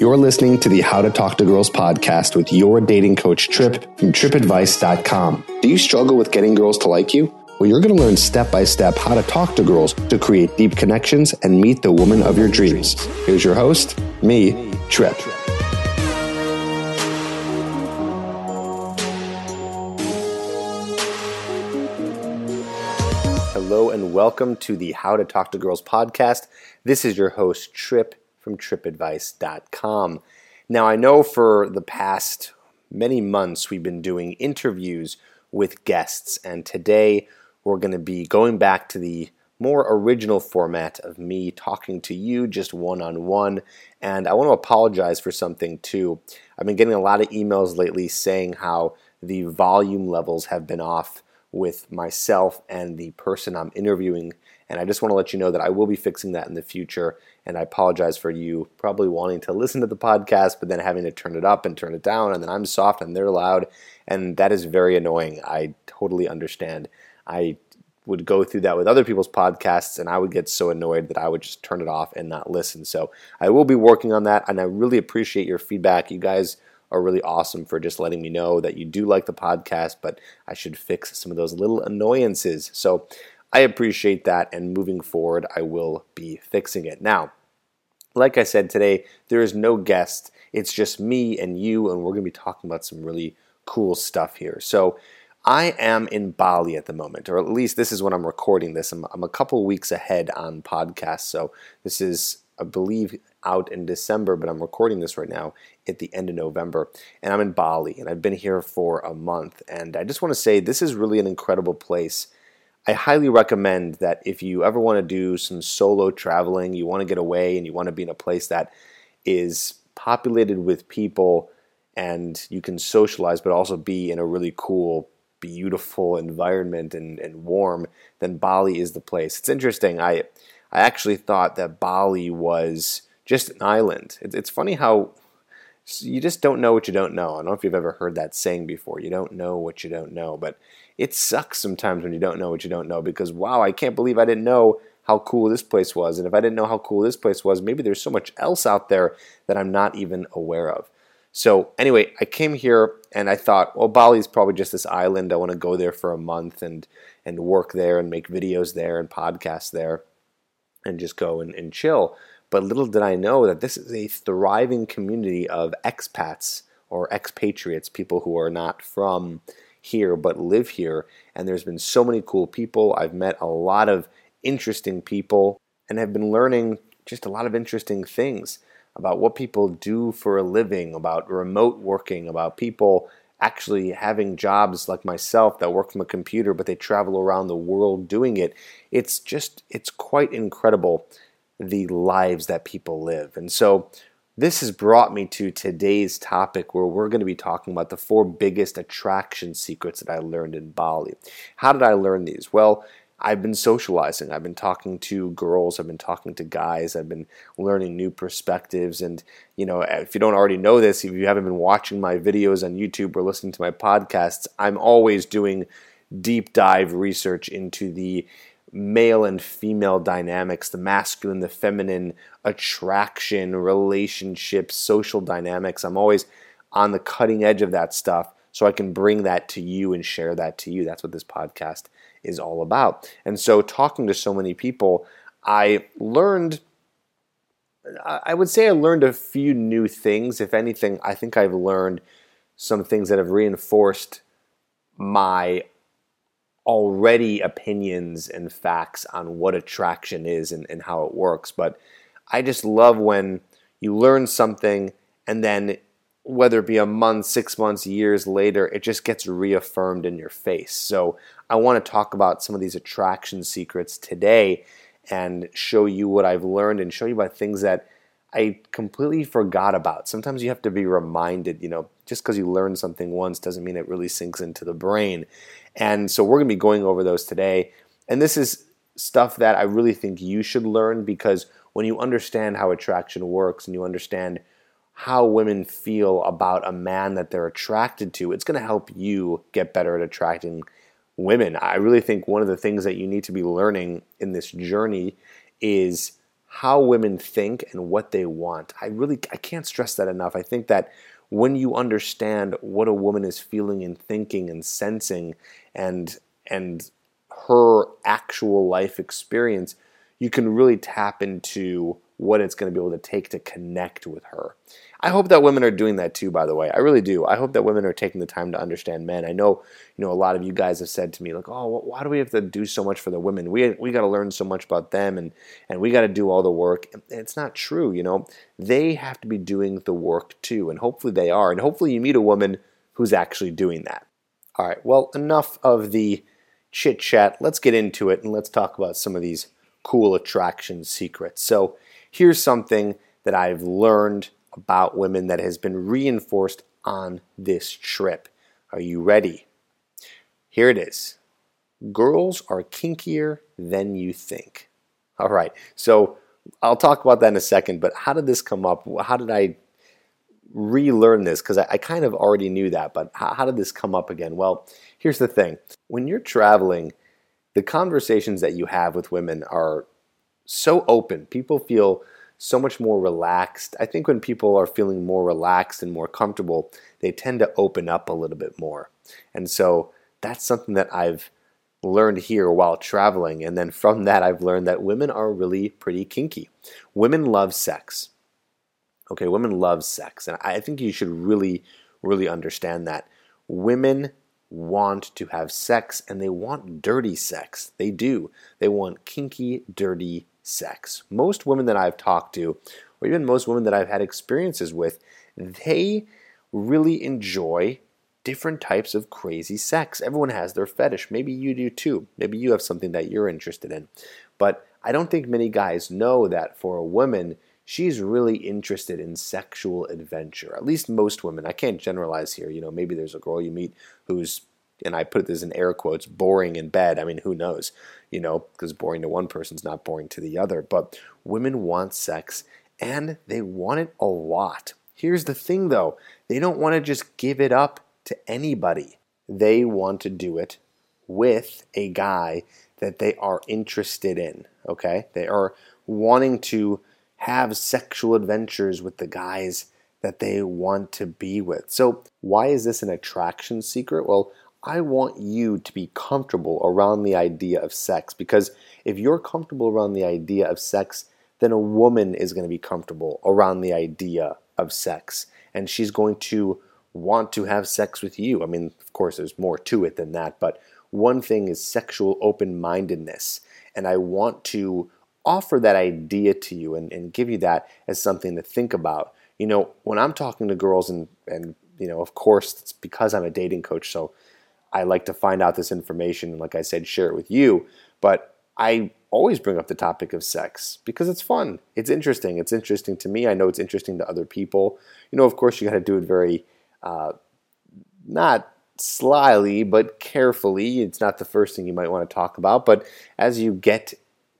You're listening to the How to Talk to Girls podcast with your dating coach, Trip from tripadvice.com. Do you struggle with getting girls to like you? Well, you're going to learn step by step how to talk to girls to create deep connections and meet the woman of your dreams. Here's your host, me, Trip. Hello, and welcome to the How to Talk to Girls podcast. This is your host, Trip from tripadvice.com. Now, I know for the past many months we've been doing interviews with guests, and today we're going to be going back to the more original format of me talking to you just one on one. And I want to apologize for something too. I've been getting a lot of emails lately saying how the volume levels have been off with myself and the person I'm interviewing. And I just want to let you know that I will be fixing that in the future. And I apologize for you probably wanting to listen to the podcast, but then having to turn it up and turn it down. And then I'm soft and they're loud. And that is very annoying. I totally understand. I would go through that with other people's podcasts and I would get so annoyed that I would just turn it off and not listen. So I will be working on that and I really appreciate your feedback. You guys are really awesome for just letting me know that you do like the podcast, but I should fix some of those little annoyances. So I appreciate that, and moving forward, I will be fixing it. Now, like I said today, there is no guest. It's just me and you, and we're going to be talking about some really cool stuff here. So, I am in Bali at the moment, or at least this is when I'm recording this. I'm, I'm a couple weeks ahead on podcasts, so this is, I believe, out in December, but I'm recording this right now at the end of November. And I'm in Bali, and I've been here for a month. And I just want to say this is really an incredible place. I highly recommend that if you ever want to do some solo traveling, you want to get away, and you want to be in a place that is populated with people and you can socialize, but also be in a really cool, beautiful environment and, and warm, then Bali is the place. It's interesting. I I actually thought that Bali was just an island. It's funny how you just don't know what you don't know. I don't know if you've ever heard that saying before. You don't know what you don't know, but it sucks sometimes when you don't know what you don't know because wow, I can't believe I didn't know how cool this place was. And if I didn't know how cool this place was, maybe there's so much else out there that I'm not even aware of. So anyway, I came here and I thought, well, Bali's probably just this island. I want to go there for a month and and work there and make videos there and podcasts there and just go and, and chill. But little did I know that this is a thriving community of expats or expatriates, people who are not from here but live here. And there's been so many cool people. I've met a lot of interesting people and have been learning just a lot of interesting things about what people do for a living, about remote working, about people actually having jobs like myself that work from a computer but they travel around the world doing it. It's just it's quite incredible the lives that people live. And so this has brought me to today's topic where we're going to be talking about the four biggest attraction secrets that I learned in Bali. How did I learn these? Well, I've been socializing. I've been talking to girls. I've been talking to guys. I've been learning new perspectives. And, you know, if you don't already know this, if you haven't been watching my videos on YouTube or listening to my podcasts, I'm always doing deep dive research into the male and female dynamics, the masculine, the feminine, attraction, relationships, social dynamics. I'm always on the cutting edge of that stuff so I can bring that to you and share that to you. That's what this podcast is all about. And so, talking to so many people, I learned. I would say I learned a few new things. If anything, I think I've learned some things that have reinforced my already opinions and facts on what attraction is and, and how it works. But I just love when you learn something and then whether it be a month, six months, years later, it just gets reaffirmed in your face. So I want to talk about some of these attraction secrets today and show you what I've learned and show you about things that I completely forgot about. Sometimes you have to be reminded, you know, just because you learn something once doesn't mean it really sinks into the brain. And so we're going to be going over those today. And this is stuff that I really think you should learn because when you understand how attraction works and you understand how women feel about a man that they're attracted to, it's going to help you get better at attracting women. I really think one of the things that you need to be learning in this journey is how women think and what they want. I really I can't stress that enough. I think that when you understand what a woman is feeling and thinking and sensing and and her actual life experience, you can really tap into what it's going to be able to take to connect with her. I hope that women are doing that too, by the way. I really do. I hope that women are taking the time to understand men. I know, you know, a lot of you guys have said to me, like, oh, why do we have to do so much for the women? We, we got to learn so much about them and, and we got to do all the work. And it's not true, you know. They have to be doing the work too, and hopefully they are. And hopefully you meet a woman who's actually doing that. All right, well, enough of the chit chat. Let's get into it and let's talk about some of these cool attraction secrets. So, here's something that I've learned about women that has been reinforced on this trip. Are you ready? Here it is. Girls are kinkier than you think. All right. So I'll talk about that in a second, but how did this come up? How did I relearn this? Because I, I, kind of already knew that, but how, how did this come up again? Well, here's the thing when you're traveling, the conversations that you have with women are so open. People feel so much more relaxed. I think when people are feeling more relaxed and more comfortable, they tend to open up a little bit more. And so that's something that I've learned here while traveling. And then from that, I've learned that women are really pretty kinky. Women love sex. Okay, women love sex. And I think you should really, really understand that. Women want to have sex and they want dirty sex. They do. They want kinky, dirty sex. Most women that I've talked to, or even most women that I've had experiences with, they really enjoy different types of crazy sex. Everyone has their fetish. Maybe you do too. Maybe you have something that you're interested in. But I don't think many guys know that for a woman, she's really interested in sexual adventure. At least most women. I can't generalize here. You know, maybe there's a girl you meet who's and I put this in air quotes, boring in bed. I mean, who knows? You know, because boring to one person's not boring to the other. But women want sex and they want it a lot. Here's the thing though they don't want to just give it up to anybody, they want to do it with a guy that they are interested in. Okay? They are wanting to have sexual adventures with the guys that they want to be with. So, why is this an attraction secret? Well, I want you to be comfortable around the idea of sex because if you're comfortable around the idea of sex, then a woman is going to be comfortable around the idea of sex and she's going to want to have sex with you. I mean, of course, there's more to it than that, but one thing is sexual open mindedness. And I want to offer that idea to you and, and give you that as something to think about. You know, when I'm talking to girls, and, and you know, of course, it's because I'm a dating coach, so I like to find out this information and, like I said, share it with you. But I always bring up the topic of sex because it's fun. It's interesting. It's interesting to me. I know it's interesting to other people. You know, of course, you got to do it very, uh, not slyly, but carefully. It's not the first thing you might want to talk about. But as you get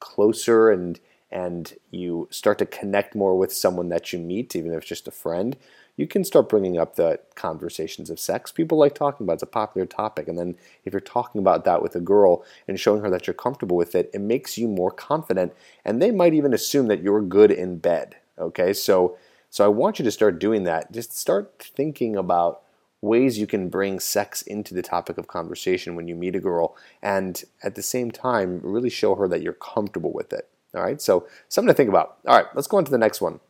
closer and and you start to connect more with someone that you meet, even if it's just a friend, you can start bringing up the conversations of sex. People like talking about it. it's a popular topic. And then if you're talking about that with a girl and showing her that you're comfortable with it, it makes you more confident. And they might even assume that you're good in bed. Okay, so so I want you to start doing that. Just start thinking about ways you can bring sex into the topic of conversation when you meet a girl and at the same time really show her that you're comfortable with it. All right, so something to think about. All right, let's go on to the next one.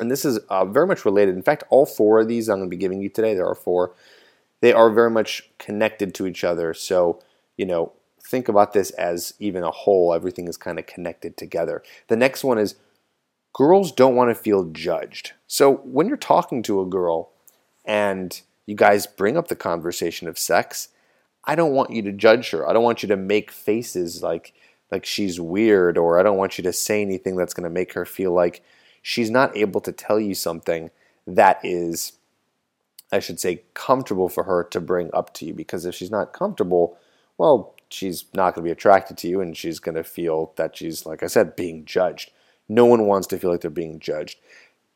And this is uh, very much related. In fact, all four of these I'm going to be giving you today, there are four, they are very much connected to each other. So, you know, think about this as even a whole. Everything is kind of connected together. The next one is girls don't want to feel judged. So when you're talking to a girl and you guys bring up the conversation of sex, I don't want you to judge her. I don't want you to make faces like like she's weird or I don't want you to say anything that's going to make her feel like she's not able to tell you something that is, I should say, comfortable for her to bring up to you. Because if she's not comfortable, well, she's not going to be attracted to you and she's going to feel that she's, like I said, being judged. No one wants to feel like they're being judged.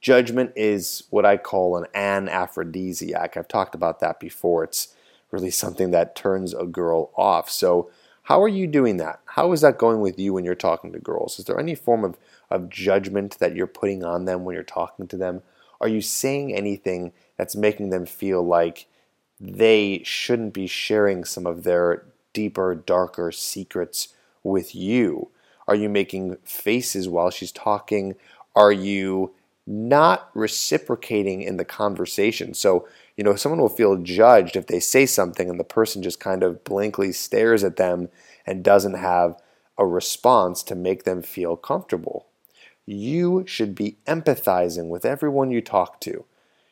Judgment is what I call an anaphrodisiac. I've talked about that before. It's really something that turns a girl off. So How are you doing that? How is that going with you when you're talking to girls? Is there any form of, of judgment that you're putting on them when you're talking to them? Are you saying anything that's making them feel like they shouldn't be sharing some of their deeper, darker secrets with you? Are you making faces while she's talking? Are you not reciprocating in the conversation? So, you know, someone will feel judged if they say something and the person just kind of blankly stares at them and doesn't have a response to make them feel comfortable. You should be empathizing with everyone you talk to.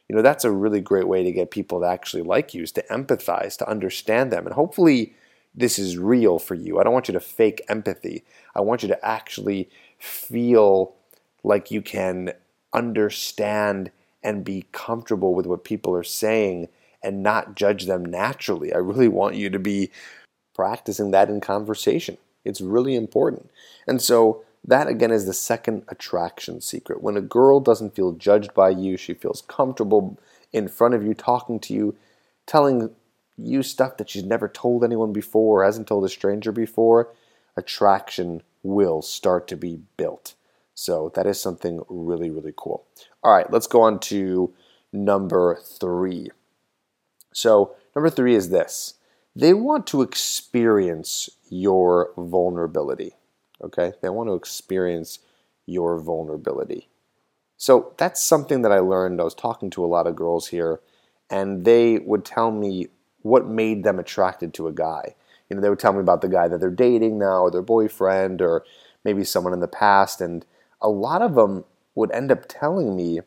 You know, that's a really great way to get people to actually like you is to empathize, to understand them. And hopefully, this is real for you. I don't want you to fake empathy. I want you to actually feel like you can understand and be comfortable with what people are saying and not judge them naturally. I really want you to be practicing that in conversation. It's really important. And so, that again is the second attraction secret. When a girl doesn't feel judged by you, she feels comfortable in front of you, talking to you, telling you stuff that she's never told anyone before or hasn't told a stranger before, attraction will start to be built. So that is something really, really cool. All right, let's go on to number three. So, number three is this they want to experience your vulnerability. Okay, they want to experience your vulnerability. So, that's something that I learned. I was talking to a lot of girls here, and they would tell me what made them attracted to a guy. You know, they would tell me about the guy that they're dating now, or their boyfriend, or maybe someone in the past, and a lot of them would end up telling me,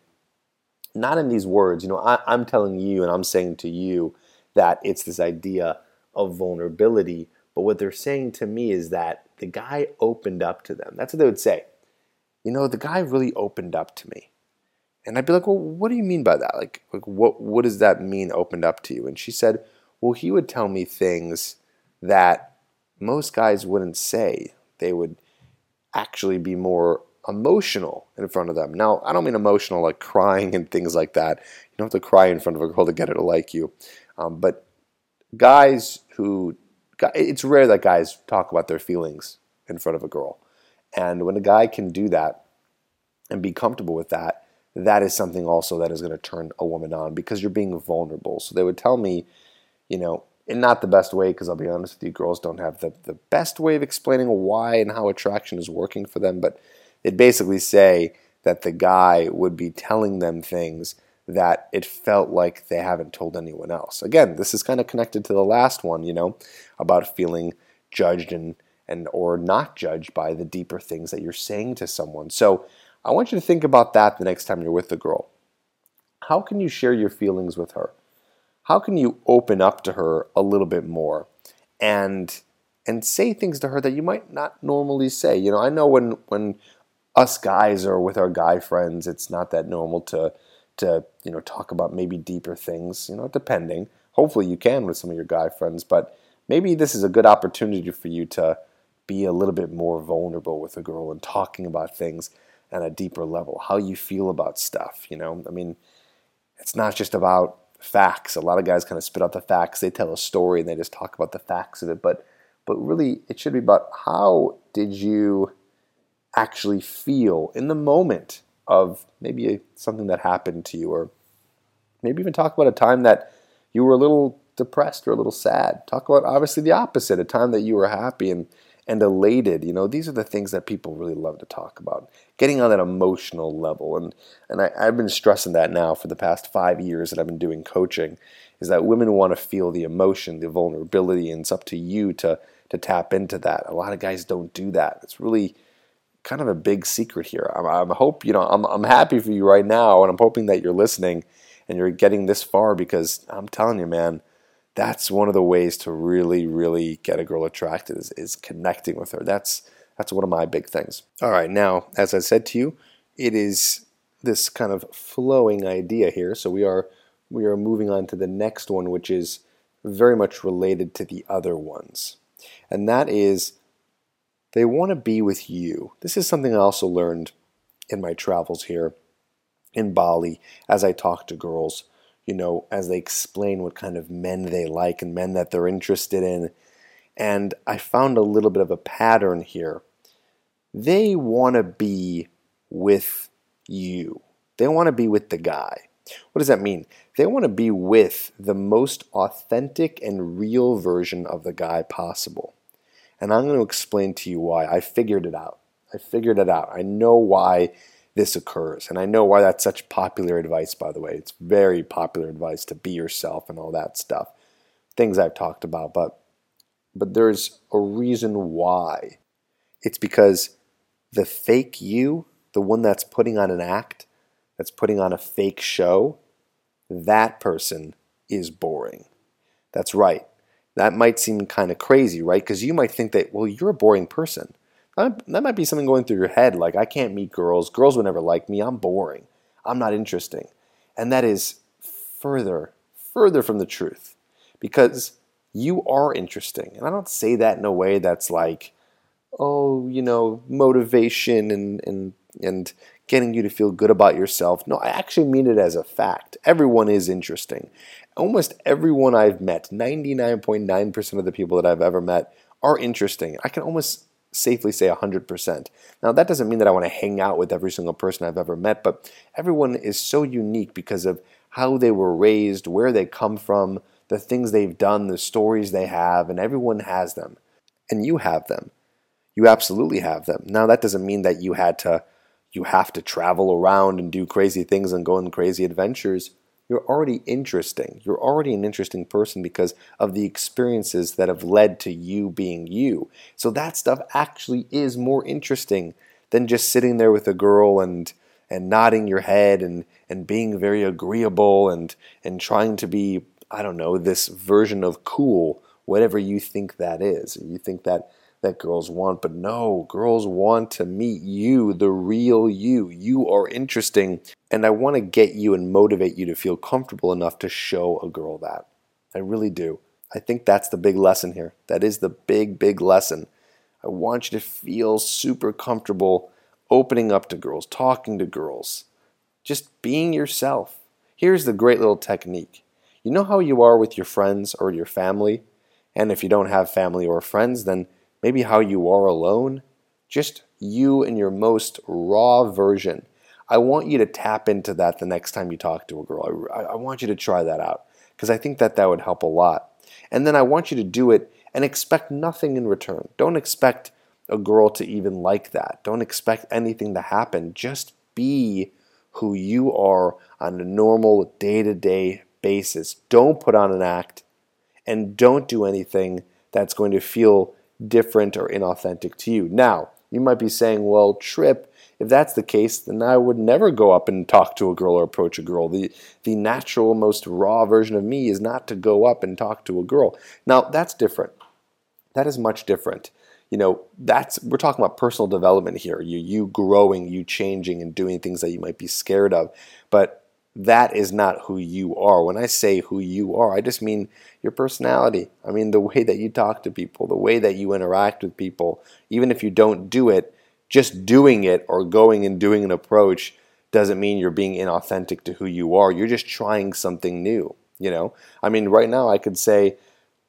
not in these words, you know, I, I'm telling you and I'm saying to you that it's this idea of vulnerability, but what they're saying to me is that the guy opened up to them. That's what they would say. You know, the guy really opened up to me. And I'd be like, well, what do you mean by that? Like, like what, what does that mean, opened up to you? And she said, well, he would tell me things that most guys wouldn't say. They would actually be more emotional in front of them. Now, I don't mean emotional like crying and things like that. You don't have to cry in front of a girl to get her to like you. Um, but guys who, it's rare that guys talk about their feelings in front of a girl. And when a guy can do that and be comfortable with that, that is something also that is going to turn a woman on because you're being vulnerable. So they would tell me, you know, in not the best way, because I'll be honest with you, girls don't have the, the best way of explaining why and how attraction is working for them, but it basically say that the guy would be telling them things that it felt like they haven't told anyone else. Again, this is kind of connected to the last one, you know, about feeling judged and and or not judged by the deeper things that you're saying to someone. So, I want you to think about that the next time you're with a girl. How can you share your feelings with her? How can you open up to her a little bit more and and say things to her that you might not normally say? You know, I know when when us guys are with our guy friends, it's not that normal to to you know talk about maybe deeper things. You know, depending. Hopefully, you can with some of your guy friends, but maybe this is a good opportunity for you to be a little bit more vulnerable with a girl and talking about things at a deeper level. How you feel about stuff. You know, I mean, it's not just about facts. A lot of guys kind of spit out the facts. They tell a story and they just talk about the facts of it, but but really, it should be about how did you actually feel in the moment of maybe something that happened to you, or maybe even talk about a time that you were a little depressed or a little sad. Talk about obviously the opposite, a time that you were happy and and elated. You know, these are the things that people really love to talk about. Getting on that emotional level, and and I, I've been stressing that now for the past five years that I've been doing coaching, is that women want to feel the emotion, the vulnerability, and it's up to you to to tap into that. A lot of guys don't do that. It's really kind of a big secret here. I'm, I'm hope you know I'm I'm happy for you right now, and I'm hoping that you're listening and you're getting this far because I'm telling you, man, that's one of the ways to really, really get a girl attracted is, is connecting with her. That's that's one of my big things. All right, now as I said to you, it is this kind of flowing idea here. So we are we are moving on to the next one, which is very much related to the other ones, and that is they want to be with you. This is something I also learned in my travels here in Bali as I talk to girls, you know, as they explain what kind of men they like and men that they're interested in. And I found a little bit of a pattern here. They want to be with you, they want to be with the guy. What does that mean? They want to be with the most authentic and real version of the guy possible. And I'm going to explain to you why. I figured it out. I figured it out. I know why this occurs. And I know why that's such popular advice, by the way. It's very popular advice to be yourself and all that stuff. Things I've talked about, but but there's a reason why. It's because the fake you, the one that's putting on an act, that's putting on a fake show, that person is boring. That's right. That might seem kind of crazy, right? Because you might think that, well, you're a boring person. That might be something going through your head, like, I can't meet girls. Girls would never like me. I'm boring. I'm not interesting. And that is further, further from the truth because you are interesting. And I don't say that in a way that's like, oh, you know, motivation and, and, and getting you to feel good about yourself. No, I actually mean it as a fact. Everyone is interesting. Almost everyone I've met, 99.9% of the people that I've ever met, are interesting. I can almost safely say 100%. Now, that doesn't mean that I want to hang out with every single person I've ever met, but everyone is so unique because of how they were raised, where they come from, the things they've done, the stories they have, and everyone has them. And you have them. You absolutely have them. Now, that doesn't mean that you had to you have to travel around and do crazy things and go on crazy adventures. You're already interesting. You're already an interesting person because of the experiences that have led to you being you. So that stuff actually is more interesting than just sitting there with a girl and and nodding your head and and being very agreeable and and trying to be I don't know this version of cool whatever you think that is. You think that that girls want. But no, girls want to meet you, the real you. You are interesting. And I want to get you and motivate you to feel comfortable enough to show a girl that. I really do. I think that's the big lesson here. That is the big, big lesson. I want you to feel super comfortable opening up to girls, talking to girls, just being yourself. Here's the great little technique. You know how you are with your friends or your family? And if you don't have family or friends, then maybe how you are alone, just you in your most raw version. I want you to tap into that the next time you talk to a girl. I, I want you to try that out because I think that that would help a lot. And then I want you to do it and expect nothing in return. Don't expect a girl to even like that. Don't expect anything to happen. Just be who you are on a normal day to day basis. Don't put on an act and don't do anything that's going to feel different or inauthentic to you. Now, you might be saying, well, Trip, if that's the case, then I would never go up and talk to a girl or approach a girl. The, the natural, most raw version of me is not to go up and talk to a girl. Now, that's different. That is much different. You know, that's we're talking about personal development here. You you growing, you changing and doing things that you might be scared of. But that is not who you are. When I say who you are, I just mean your personality. I mean the way that you talk to people, the way that you interact with people. Even if you don't do it, just doing it or going and doing an approach doesn't mean you're being inauthentic to who you are. You're just trying something new, you know? I mean, right now I could say,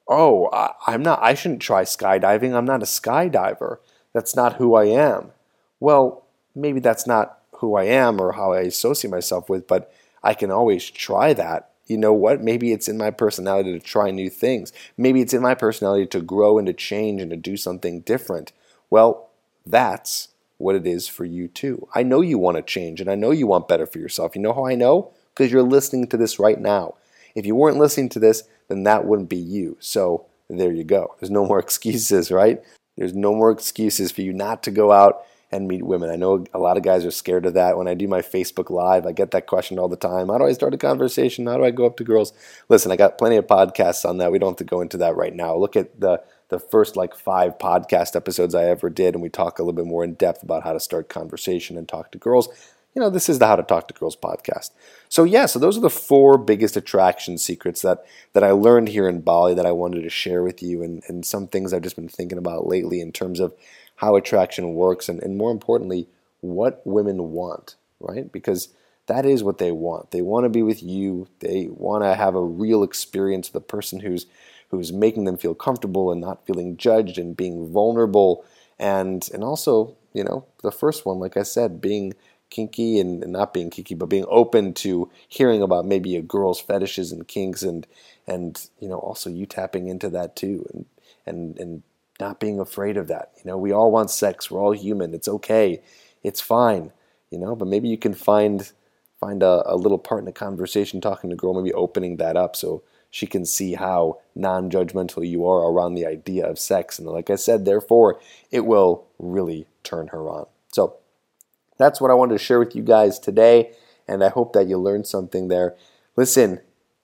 "Oh, I, am not I shouldn't try skydiving. I'm not a skydiver. That's not who I am." Well, maybe that's not who I am or how I associate myself with, but I can always try that. You know what? Maybe it's in my personality to try new things. Maybe it's in my personality to grow and to change and to do something different. Well, that's what it is for you too. I know you want to change and I know you want better for yourself. You know how I know? Because you're listening to this right now. If you weren't listening to this, then that wouldn't be you. So there you go. There's no more excuses, right? There's no more excuses for you not to go out and meet women. I know a lot of guys are scared of that. When I do my Facebook Live, I get that question all the time. How do I start a conversation? How do I go up to girls? Listen, I got plenty of podcasts on that. We don't have to go into that right now. Look at the the first like five podcast episodes I ever did, and we talk a little bit more in depth about how to start conversation and talk to girls. You know, this is the How to Talk to Girls podcast. So yeah, so those are the four biggest attraction secrets that that I learned here in Bali that I wanted to share with you, and and some things I've just been thinking about lately in terms of how attraction works, and, and more importantly, what women want, right? Because that is what they want. They want to be with you. They want to have a real experience with a person who's who's making them feel comfortable and not feeling judged and being vulnerable and and also you know the first one like i said being kinky and, and not being kinky but being open to hearing about maybe a girl's fetishes and kinks and and you know also you tapping into that too and and and not being afraid of that. You know we all want sex. We're all human. It's okay. It's fine you know but maybe you can find find a, a little part in the conversation talking to a girl maybe opening that up so she can see how non-judgmental you are around the idea of sex. And like i said therefore it will really turn her on. So that's what i wanted to share with you guys today and i hope that you learned something there. Listen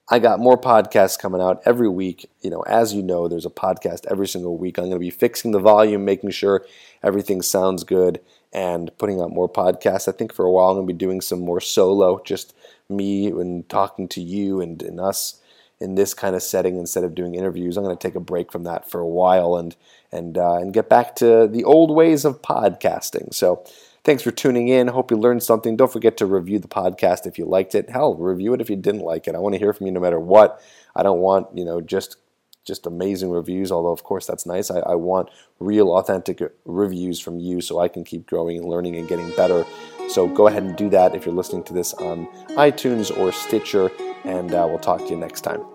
I got more podcasts coming out every week. You know, as you know, there's a podcast every single week. I'm going to be fixing the volume, making sure everything sounds good, and putting out more podcasts. I think for a while I'm going to be doing some more solo, just me and talking to you and, and us in this kind of setting instead of doing interviews. I'm going to take a break from that for a while and and uh, and get back to the old ways of podcasting. So Thanks for tuning in. Hope you learned something. Don't forget to review the podcast if you liked it. Hell, review it if you didn't like it. I want to hear from you no matter what. I don't want, you know, just just amazing reviews, although of course that's nice. I, I want real authentic reviews from you so I can keep growing and learning and getting better. So go ahead and do that if you're listening to this on iTunes or Stitcher, and uh, we'll talk to you next time.